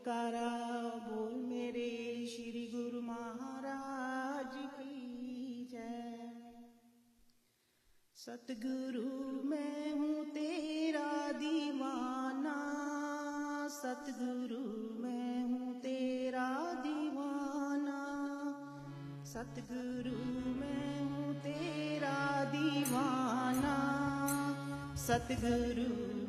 जयकारा, बोल मेरे श्री गुरु महाराज की जय। सतगुरु, मैं हूँ तेरा दीवाना। सतगुरु, मैं हूँ तेरा दीवाना। सतगुरु, मैं हूँ तेरा दीवाना। सतगुरु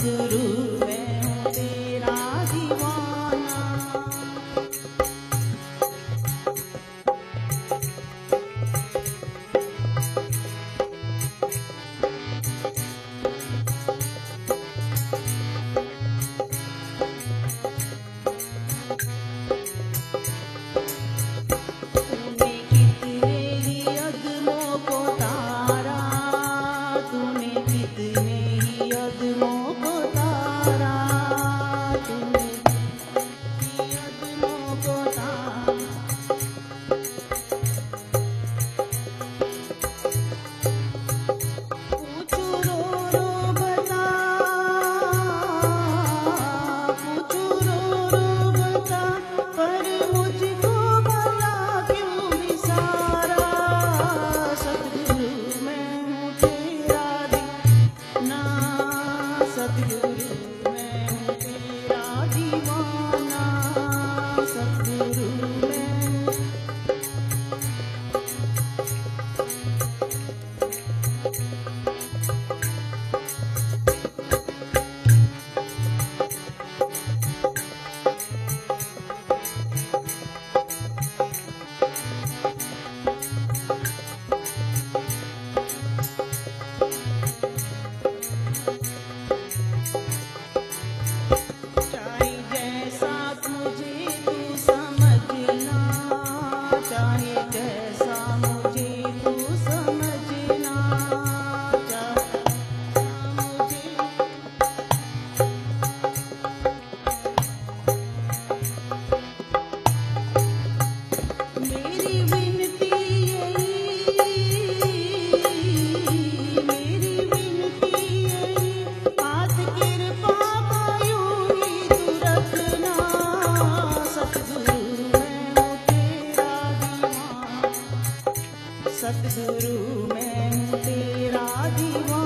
Sadhguru सतगुरु मैं तेरा दीवाना।